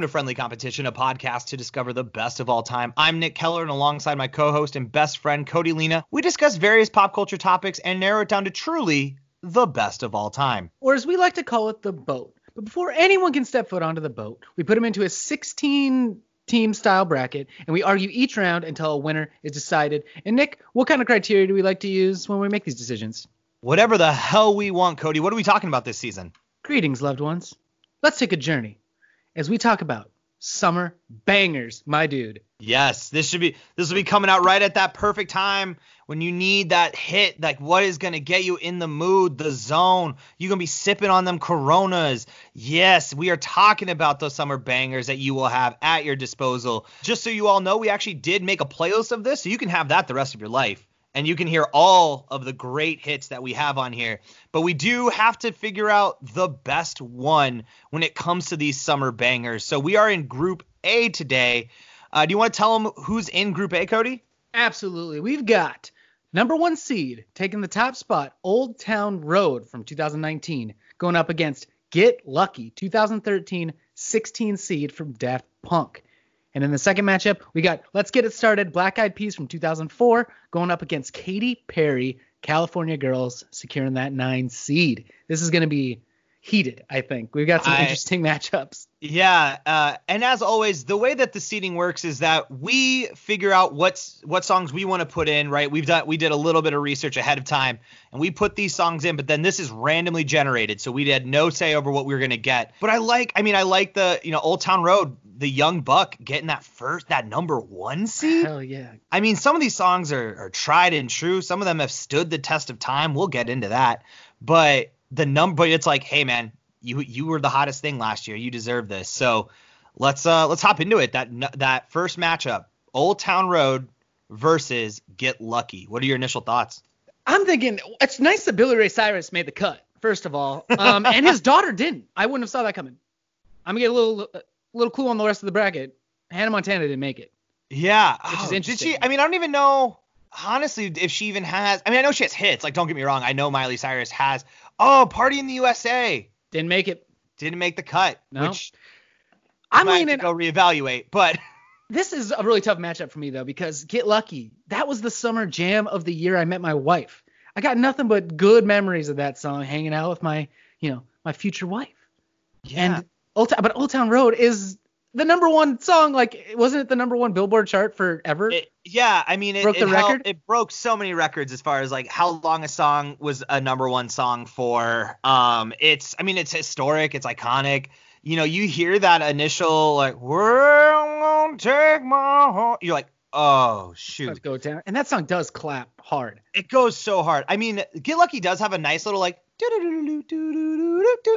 Welcome to Friendly Competition, a podcast to discover the best of all time. I'm Nick Keller, and alongside my co host and best friend, Cody Lena, we discuss various pop culture topics and narrow it down to truly the best of all time. Or as we like to call it, the boat. But before anyone can step foot onto the boat, we put them into a 16 team style bracket and we argue each round until a winner is decided. And Nick, what kind of criteria do we like to use when we make these decisions? Whatever the hell we want, Cody. What are we talking about this season? Greetings, loved ones. Let's take a journey as we talk about summer bangers, my dude. Yes, this should be this will be coming out right at that perfect time when you need that hit, like what is gonna get you in the mood, the zone. You're gonna be sipping on them coronas. Yes, we are talking about those summer bangers that you will have at your disposal. Just so you all know, we actually did make a playlist of this, so you can have that the rest of your life and you can hear all of the great hits that we have on here. But we do have to figure out the best one when it comes to these summer bangers. So we are in Group A today. Uh, do you want to tell them who's in Group A, Cody? Absolutely. We've got number one seed taking the top spot, Old Town Road from 2019, going up against Get Lucky, 2013 16 seed from Daft Punk. And in the second matchup, we got Let's Get It Started, Black Eyed Peas from 2004, going up against Katy Perry, California Girls, securing that nine seed. This is going to be heated, I think. We've got some I, interesting matchups. Yeah, uh, and as always, the way that the seating works is that we figure out what's what songs we want to put in, right? We've done we did a little bit of research ahead of time, and we put these songs in, but then this is randomly generated, so we had no say over what we were gonna get. But I like, I mean, I like the you know Old Town Road, the young buck getting that first that number one seed. Hell yeah! I mean, some of these songs are, are tried and true. Some of them have stood the test of time. We'll get into that, but the number, but it's like, hey man, you you were the hottest thing last year. You deserve this. So let's uh let's hop into it. That that first matchup, Old Town Road versus Get Lucky. What are your initial thoughts? I'm thinking it's nice that Billy Ray Cyrus made the cut. First of all, um, and his daughter didn't. I wouldn't have saw that coming. I'm gonna get a little a little clue on the rest of the bracket. Hannah Montana didn't make it. Yeah, which oh, is interesting. Did she? I mean, I don't even know honestly if she even has. I mean, I know she has hits. Like, don't get me wrong. I know Miley Cyrus has. Oh, Party in the USA. Didn't make it. Didn't make the cut. No. Which I'm leaning. To go reevaluate, but. This is a really tough matchup for me though because Get Lucky. That was the summer jam of the year I met my wife. I got nothing but good memories of that song hanging out with my, you know, my future wife. Yeah. And Old Town, but Old Town Road is the number one song. Like, wasn't it the number one Billboard chart forever? It, yeah, I mean, it broke the it record. it broke so many records as far as like how long a song was a number one song for. Um, it's, I mean, it's historic. It's iconic. You know, you hear that initial like, "We're gonna take my home." You're like, oh shoot. Go down. And that song does clap hard. It goes so hard. I mean, Get Lucky does have a nice little like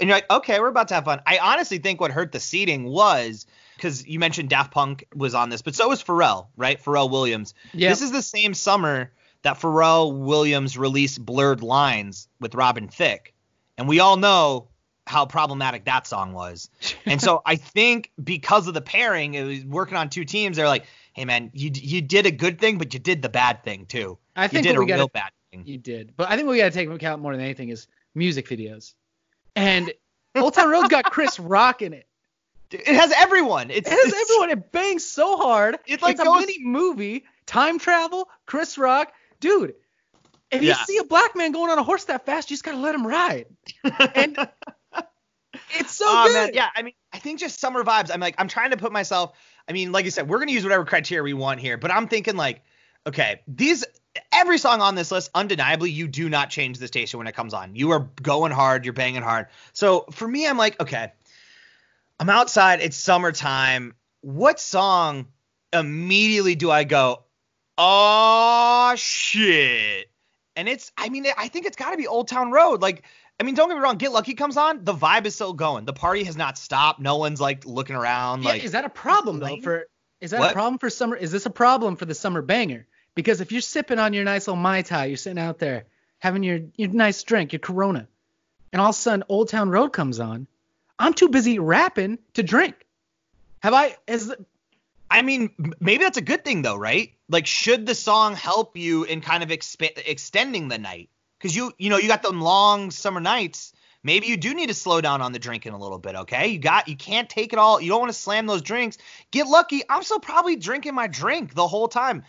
and you're like, okay, we're about to have fun. I honestly think what hurt the seating was because you mentioned Daft Punk was on this, but so was Pharrell, right? Pharrell Williams. Yeah. This is the same summer that Pharrell Williams released Blurred Lines with Robin Thicke. And we all know how problematic that song was. and so I think because of the pairing, it was working on two teams, they're like, hey man, you you did a good thing, but you did the bad thing too. I think you did a gotta, real bad thing. You did. But I think we gotta take into account more than anything is music videos. And Old Town Road's got Chris Rock in it. It has everyone. It's, it has it's, everyone. It bangs so hard. It's like it's goes, a mini movie. Time travel. Chris Rock, dude. If yeah. you see a black man going on a horse that fast, you just gotta let him ride. And it's so oh, good. Man. Yeah, I mean, I think just summer vibes. I'm like, I'm trying to put myself. I mean, like you said, we're gonna use whatever criteria we want here, but I'm thinking like, okay, these every song on this list, undeniably, you do not change the station when it comes on. You are going hard, you're banging hard. So for me, I'm like, okay, I'm outside, it's summertime. What song immediately do I go, oh shit? And it's, I mean, I think it's got to be Old Town Road. Like, I mean, don't get me wrong. Get Lucky comes on, the vibe is still going. The party has not stopped. No one's like looking around. Yeah, like, is that a problem though? For is that what? a problem for summer? Is this a problem for the summer banger? Because if you're sipping on your nice little mai tai, you're sitting out there having your your nice drink, your Corona, and all of a sudden Old Town Road comes on. I'm too busy rapping to drink. Have I? As I mean, maybe that's a good thing though, right? Like, should the song help you in kind of exp- extending the night? Because you, you know, you got them long summer nights. maybe you do need to slow down on the drinking a little bit, okay? You got you can't take it all. You don't want to slam those drinks. Get lucky. I'm still probably drinking my drink the whole time.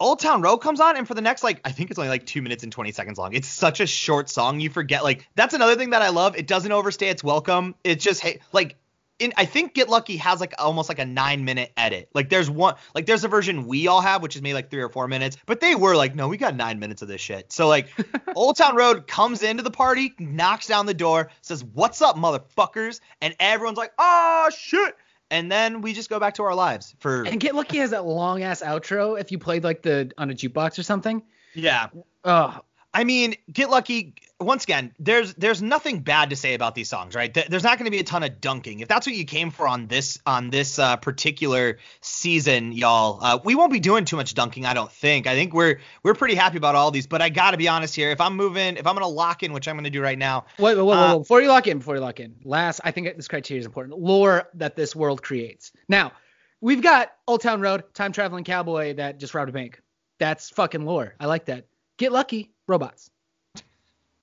Old Town Road comes on, and for the next like I think it's only like two minutes and 20 seconds long. It's such a short song, you forget. Like that's another thing that I love. It doesn't overstay its welcome. It's just hey, like in I think Get Lucky has like almost like a nine minute edit. Like there's one like there's a version we all have, which is maybe like three or four minutes, but they were like, no, we got nine minutes of this shit. So like Old Town Road comes into the party, knocks down the door, says, What's up, motherfuckers? And everyone's like, Oh shit and then we just go back to our lives for and get lucky has that long ass outro if you played like the on a jukebox or something yeah oh I mean, get lucky. Once again, there's there's nothing bad to say about these songs, right? There's not going to be a ton of dunking. If that's what you came for on this on this uh, particular season, y'all, uh, we won't be doing too much dunking. I don't think. I think we're we're pretty happy about all these. But I got to be honest here. If I'm moving, if I'm going to lock in, which I'm going to do right now. Wait, wait, wait, uh, wait, before you lock in, before you lock in, last, I think this criteria is important. Lore that this world creates. Now, we've got Old Town Road, time traveling cowboy that just robbed a bank. That's fucking lore. I like that. Get lucky robots.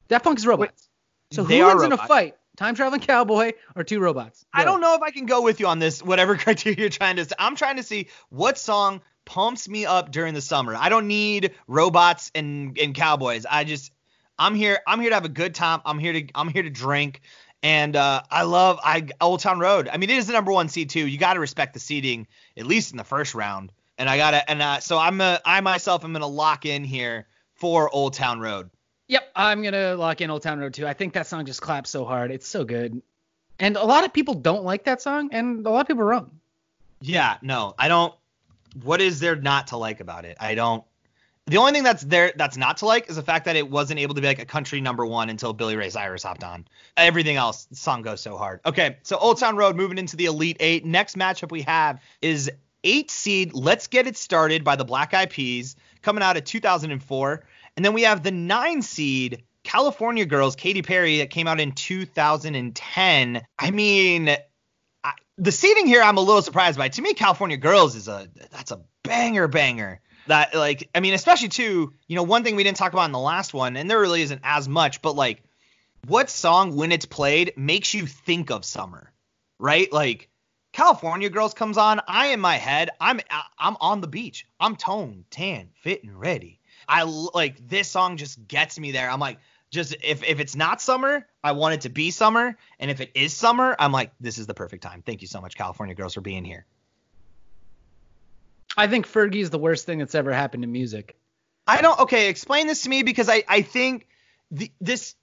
Daft Punk's robots. Wait, so who wins in a fight? Time traveling cowboy or two robots? Go. I don't know if I can go with you on this. Whatever criteria you're trying to. I'm trying to see what song pumps me up during the summer. I don't need robots and and cowboys. I just I'm here. I'm here to have a good time. I'm here to I'm here to drink. And uh, I love I Old Town Road. I mean, it is the number one seed too. You got to respect the seeding at least in the first round. And I gotta and uh, so I'm a, I myself am gonna lock in here for Old Town Road. Yep, I'm gonna lock in Old Town Road too. I think that song just claps so hard. It's so good. And a lot of people don't like that song, and a lot of people are wrong. Yeah, no, I don't. What is there not to like about it? I don't. The only thing that's there that's not to like is the fact that it wasn't able to be like a country number one until Billy Ray Cyrus hopped on. Everything else, the song goes so hard. Okay, so Old Town Road moving into the Elite Eight. Next matchup we have is eight seed. Let's get it started by the Black Eyed Peas coming out of 2004. And then we have the nine seed California Girls, Katy Perry, that came out in 2010. I mean, I, the seeding here I'm a little surprised by. To me, California Girls is a that's a banger banger. That like I mean, especially too, you know, one thing we didn't talk about in the last one, and there really isn't as much, but like, what song when it's played makes you think of summer, right? Like California Girls comes on, I in my head, I'm I'm on the beach. I'm toned, tan, fit, and ready. I like this song just gets me there. I'm like, just if if it's not summer, I want it to be summer, and if it is summer, I'm like, this is the perfect time. Thank you so much, California Girls, for being here. I think Fergie is the worst thing that's ever happened to music. I don't. Okay, explain this to me because I I think the, this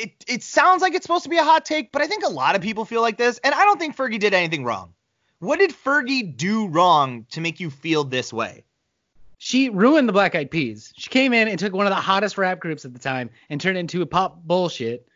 it it sounds like it's supposed to be a hot take, but I think a lot of people feel like this, and I don't think Fergie did anything wrong. What did Fergie do wrong to make you feel this way? She ruined the Black Eyed Peas. She came in and took one of the hottest rap groups at the time and turned it into a pop bullshit.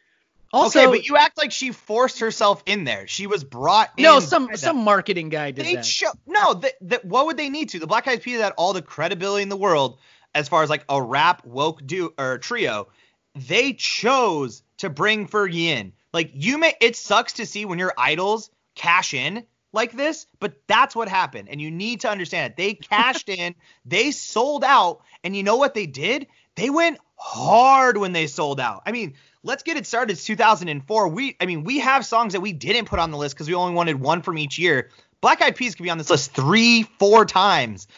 Also, okay, but you act like she forced herself in there. She was brought in. No, some some marketing guy did they that. Show, no, that that what would they need to? The Black Eyed Peas had all the credibility in the world as far as like a rap woke do or trio. They chose to bring Fergie in. Like you may it sucks to see when your idols cash in like this, but that's what happened. And you need to understand it. They cashed in, they sold out, and you know what they did? They went hard when they sold out. I mean, let's get it started. It's 2004. We I mean, we have songs that we didn't put on the list because we only wanted one from each year. Black Eyed Peas could be on this list three, four times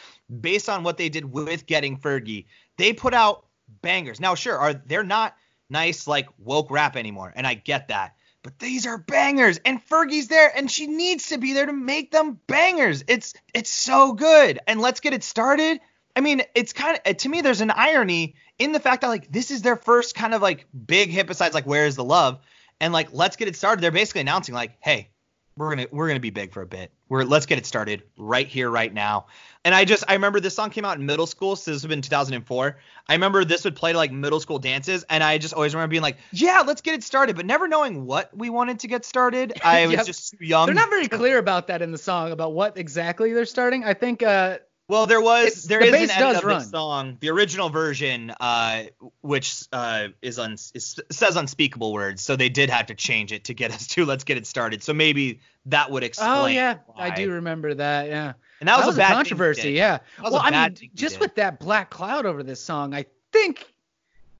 based on what they did with getting Fergie. They put out bangers. Now, sure, are they're not nice like woke rap anymore, and I get that. But these are bangers, and Fergie's there, and she needs to be there to make them bangers. It's it's so good. And let's get it started. I mean, it's kind of to me, there's an irony in the fact that like this is their first kind of like big hit besides like Where Is the Love, and like let's get it started. They're basically announcing like, hey, we're gonna we're gonna be big for a bit. We're let's get it started right here, right now. And I just I remember this song came out in middle school, so this would have been 2004. I remember this would play to like middle school dances, and I just always remember being like, yeah, let's get it started, but never knowing what we wanted to get started. I was just too young. They're not very clear about that in the song about what exactly they're starting. I think uh well, there was it's, there the is an edit of run. the song, the original version, uh, which uh, is, un, is says unspeakable words, so they did have to change it to get us to let's get it started. So maybe that would explain. Oh yeah, why. I do remember that. Yeah, and that was, that was a, a controversy. Yeah. Well, I mean, just with that black cloud over this song, I think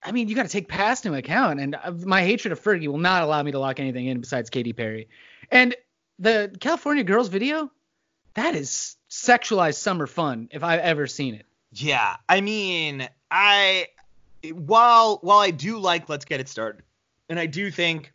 I mean, you got to take past into account, and uh, my hatred of Fergie will not allow me to lock anything in besides Katy Perry. And the California Girls video, that is sexualized summer fun if I've ever seen it. Yeah, I mean, I while while I do like Let's Get It Started, and I do think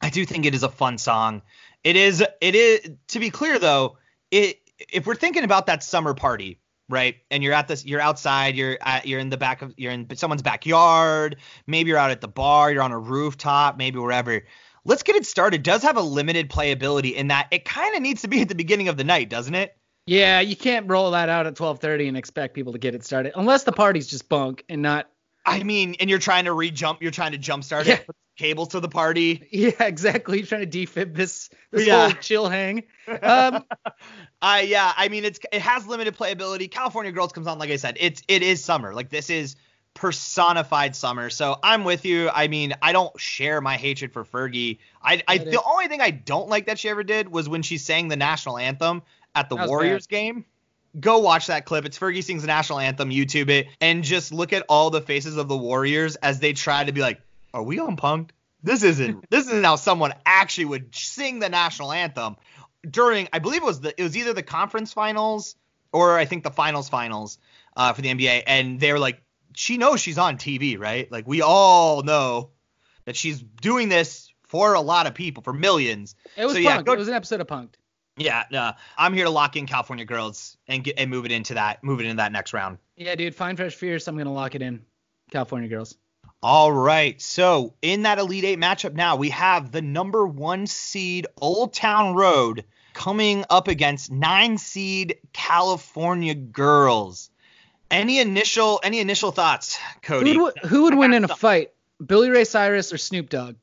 I do think it is a fun song. It is it is to be clear though, it if we're thinking about that summer party, right? And you're at this you're outside, you're at, you're in the back of you're in someone's backyard, maybe you're out at the bar, you're on a rooftop, maybe wherever. Let's Get It Started does have a limited playability in that it kind of needs to be at the beginning of the night, doesn't it? Yeah, you can't roll that out at 12:30 and expect people to get it started unless the party's just bunk and not. I mean, and you're trying to re-jump, you're trying to jumpstart Yeah. it, put cables to the party. Yeah, exactly. You're trying to defib this this Yeah. whole chill hang. Um, Uh, yeah, I mean it's it has limited playability. California Girls comes on, like I said, it's it is summer. Like this is personified summer. So I'm with you. I mean, I don't share my hatred for Fergie. I, I the only thing I don't like that she ever did was when she sang the national anthem at the Warriors game. Go watch that clip. It's Fergie sings the national anthem. YouTube it and just look at all the faces of the Warriors as they try to be like, "Are we on punked? This isn't. this isn't how someone actually would sing the national anthem." during I believe it was the it was either the conference finals or I think the finals finals uh, for the NBA, and they were like, she knows she's on TV, right? Like we all know that she's doing this for a lot of people, for millions. it was So, yeah, go- it was an episode of punked. Yeah, uh, I'm here to lock in California Girls and get and move it into that move it into that next round. Yeah, dude. Fine Fresh Fierce. I'm gonna lock it in. California Girls. All right. So in that Elite Eight matchup now, we have the number one seed Old Town Road coming up against nine seed California Girls. Any initial any initial thoughts, Cody? Who would, who would win in a fight? Billy Ray Cyrus or Snoop Dogg?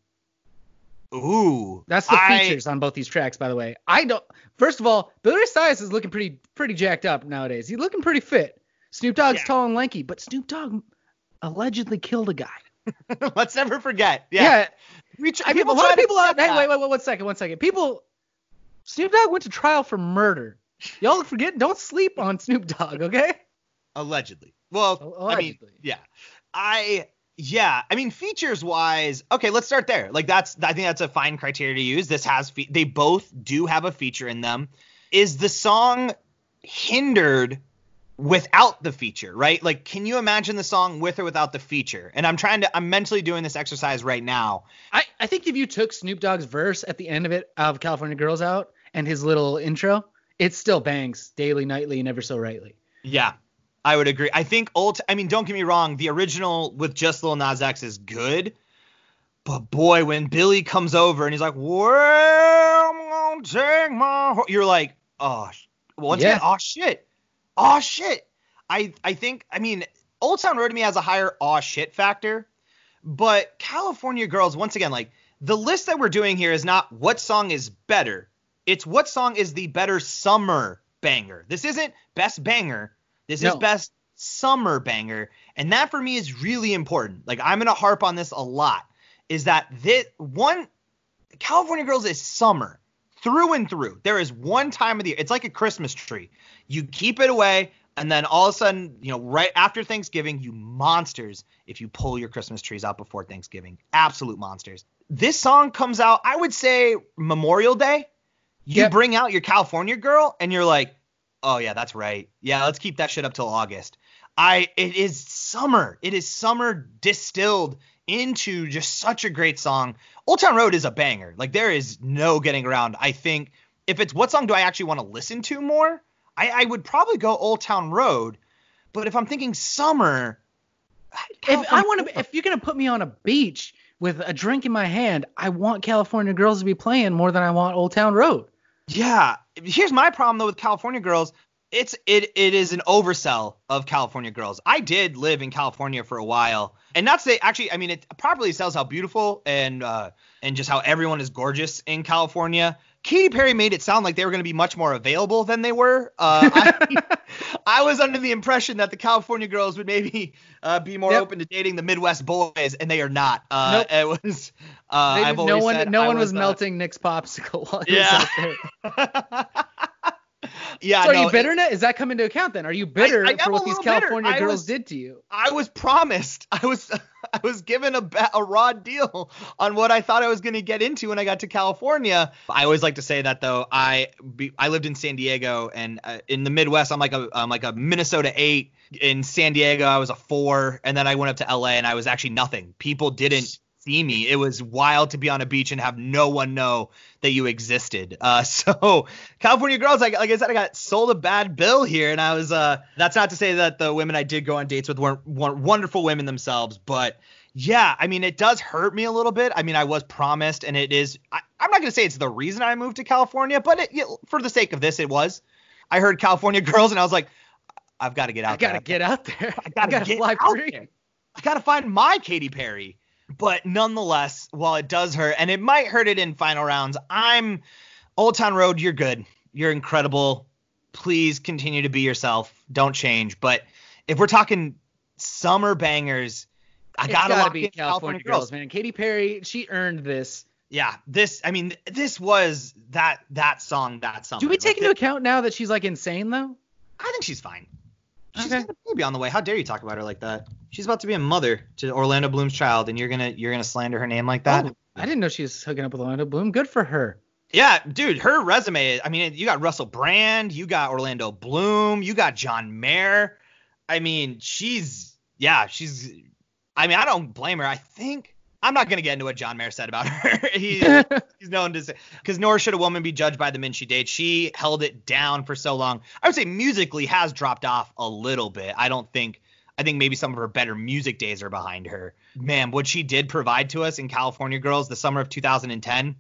Ooh, That's the I- features on both these tracks, by the way. I don't. First of all, Billy Ray Cyrus is looking pretty pretty jacked up nowadays. He's looking pretty fit. Snoop Dogg's Yeah. tall and lanky, but Snoop Dogg allegedly killed a guy. Let's never forget. Yeah. Yeah, tr- I mean, a lot of people out. Hey, wait, wait, wait, one second, one second. People, Snoop Dogg went to trial for murder. Y'all forget, don't sleep on Snoop Dogg, okay? Allegedly. Well, Al- I mean, allegedly. yeah. I yeah, I mean features wise, okay, let's start there. Like that's I think that's a fine criteria to use. This has fe- they both do have a feature in them. Is the song hindered without the feature, right? Like can you imagine the song with or without the feature? And I'm trying to I'm mentally doing this exercise right now. I, I think if you took Snoop Dogg's verse at the end of it of California Girls out and his little intro, it still bangs daily, nightly, and ever so rightly. Yeah. I would agree. I think old I mean don't get me wrong, the original with just Lil Nas X is good. But boy, when Billy comes over and he's like, "Well, I'm gonna take my," ho-" you're like, "Oh, once Yeah. again, oh shit, oh shit." I I think I mean, Old Town Road to me has a higher oh shit factor, but California Girls, once again, like the list that we're doing here is not what song is better. It's what song is the better summer banger. This isn't best banger. This is No. best summer banger, and that for me is really important. Like I'm gonna harp on this a lot. Is that this one? California Girls is summer through and through. There is one time of the year. It's like a Christmas tree. You keep it away, and then all of a sudden, you know, right after Thanksgiving, you monsters if you pull your Christmas trees out before Thanksgiving. Absolute monsters. This song comes out, I would say Memorial Day. You Yep. bring out your California girl, and you're like, oh yeah, that's right. Yeah, let's keep that shit up till August. I it is summer. It is summer distilled into just such a great song. Old Town Road is a banger. Like there is no getting around. I think if it's what song do I actually want to listen to more, I, I would probably go Old Town Road. But if I'm thinking summer, If I want to, if you're gonna put me on a beach with a drink in my hand, I want California Girls to be playing more than I want Old Town Road. Yeah. Here's my problem though with California Girls. It's it it is an oversell of California Girls. I did live in California for a while, and not to say actually, I mean it properly sells how beautiful and uh and just how everyone is gorgeous in California. Katy Perry made it sound like they were going to be much more available than they were. Uh, I, I was under the impression that the California girls would maybe uh, be more Yep. open to dating the Midwest boys, and they are not. Uh, Nope. It was. Uh, no one, no I one was, uh, melting Nick's popsicle while Yeah. was yeah. So are no, you bitter? now? Is that come into account then? Are you bitter I am for what these little bitter. California girls was- did to you? I was promised. I was I was given a, a raw deal on what I thought I was going to get into when I got to California. I always like to say that though. I I lived in San Diego and uh, in the Midwest, I'm like a I'm like a Minnesota eight. In San Diego, I was a four, and then I went up to LA and I was actually nothing. People didn't see me. It was wild to be on a beach and have no one know that you existed. Uh, so California girls, like, like I said, I got sold a bad bill here, and I was. Uh, that's not to say that the women I did go on dates with weren't, weren't wonderful women themselves, but yeah, I mean, it does hurt me a little bit. I mean, I was promised, and it is. I, am not gonna say it's the reason I moved to California, but it, know, for the sake of this, it was. I heard California girls, and I was like, I've got to get out. I gotta there. get out there. I gotta, gotta get fly out free. there. I gotta find my Katy Perry. But nonetheless, while it does hurt, and it might hurt it in final rounds, I'm Old Town Road. You're good. You're incredible. Please continue to be yourself. Don't change. But if we're talking summer bangers, I It's gotta, gotta be in California, girls, man. Katy Perry, she earned this. Yeah, this. I mean, this was that that song that summer. Do we take Like, into account now that she's like insane though? I think she's fine. She's Okay. got a baby on the way. How dare you talk about her like that? She's about to be a mother to Orlando Bloom's child, and you're gonna you're gonna slander her name like that? Oh, I didn't know she was hooking up with Orlando Bloom. Good for her. Yeah, dude, her resume. I mean, you got Russell Brand, you got Orlando Bloom, you got John Mayer. I mean, she's yeah, she's. I mean, I don't blame her. I think I'm not gonna get into what John Mayer said about her. he, he's known to say because nor should a woman be judged by the men she dates. She held it down for so long. I would say musically has dropped off a little bit. I don't think. I think maybe some of her better music days are behind her. Man, what she did provide to us in California Girls the summer of 2010.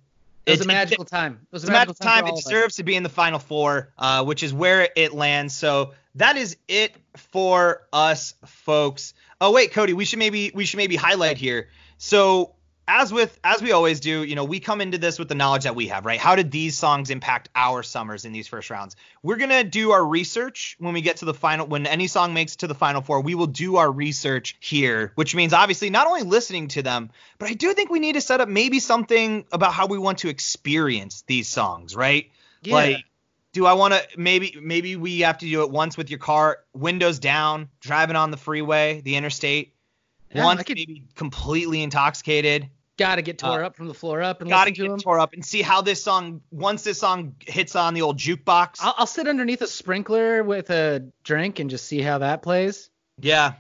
It was a it- magical time. It was a magical magical time. It all of us. deserves to be in the final four, uh, which is where it lands. So that is it for us, folks. Oh wait, Cody, we should maybe we should maybe highlight here. So as with as we always do, you know, we come into this with the knowledge that we have, right? How did these songs impact our summers in these first rounds? We're gonna do our research when we get to the final. When any song makes it to the final four, we will do our research here, which means obviously not only listening to them, but I do think we need to set up maybe something about how we want to experience these songs, right? Yeah. Like, do I want to maybe maybe we have to do it once with your car windows down, driving on the freeway, the interstate. Yeah, once I could- maybe completely intoxicated. Gotta get tore Uh, up from the floor up and Gotta listen to get him. tore up and see how this song once this song hits on the old jukebox. I'll, I'll sit underneath a sprinkler with a drink and just see how that plays. Yeah.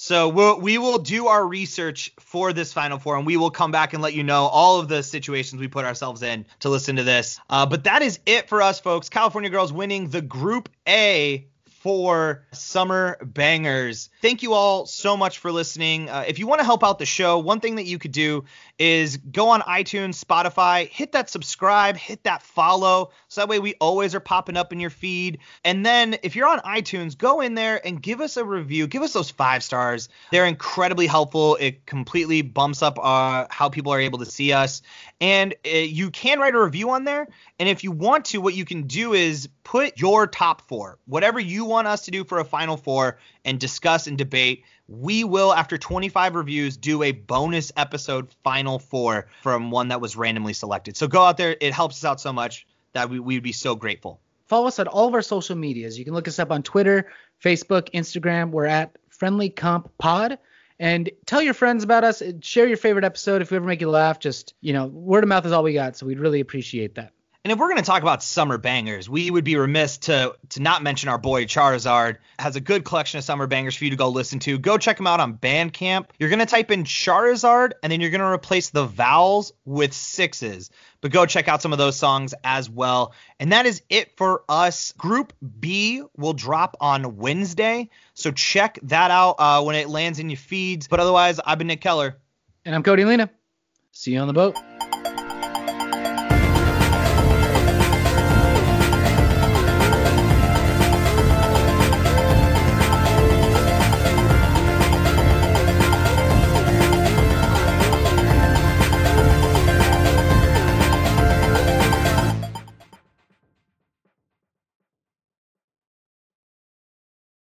So we'll, we will do our research for this Final Four, and we will come back and let you know all of the situations we put ourselves in to listen to this. Uh, but that is it for us, folks. California Girls winning the Group A for Summer Bangers. Thank you all so much for listening. Uh, if you want to help out the show, one thing that you could do is go on iTunes, Spotify, hit that subscribe, hit that follow, so that way we always are popping up in your feed. And then if you're on iTunes, go in there and give us a review. Give us those five stars. They're incredibly helpful. It completely bumps up uh, how people are able to see us. And uh, you can write a review on there. And if you want to, what you can do is put your top four, whatever you want us to do for a final four, and discuss and debate. We will, after 25 reviews, do a bonus episode final four from one that was randomly selected. So go out there. It helps us out so much that we, we'd be so grateful. Follow us on all of our social medias. You can look us up on Twitter, Facebook, Instagram. We're at Friendly Comp Pod. And tell your friends about us. Share your favorite episode if we ever make you laugh. Just, you know, word of mouth is all we got. So we'd really appreciate that. And if we're going to talk about summer bangers, we would be remiss to to not mention our boy Charizard. Has a good collection of summer bangers for you to go listen to. Go check him out on Bandcamp. You're going to type in Charizard and then you're going to replace the vowels with sixes. But go check out some of those songs as well. And that is it for us. Group B will drop on Wednesday. So check that out uh, when it lands in your feeds. But otherwise, I've been Nick Keller. And I'm Cody Lena. See you on the boat.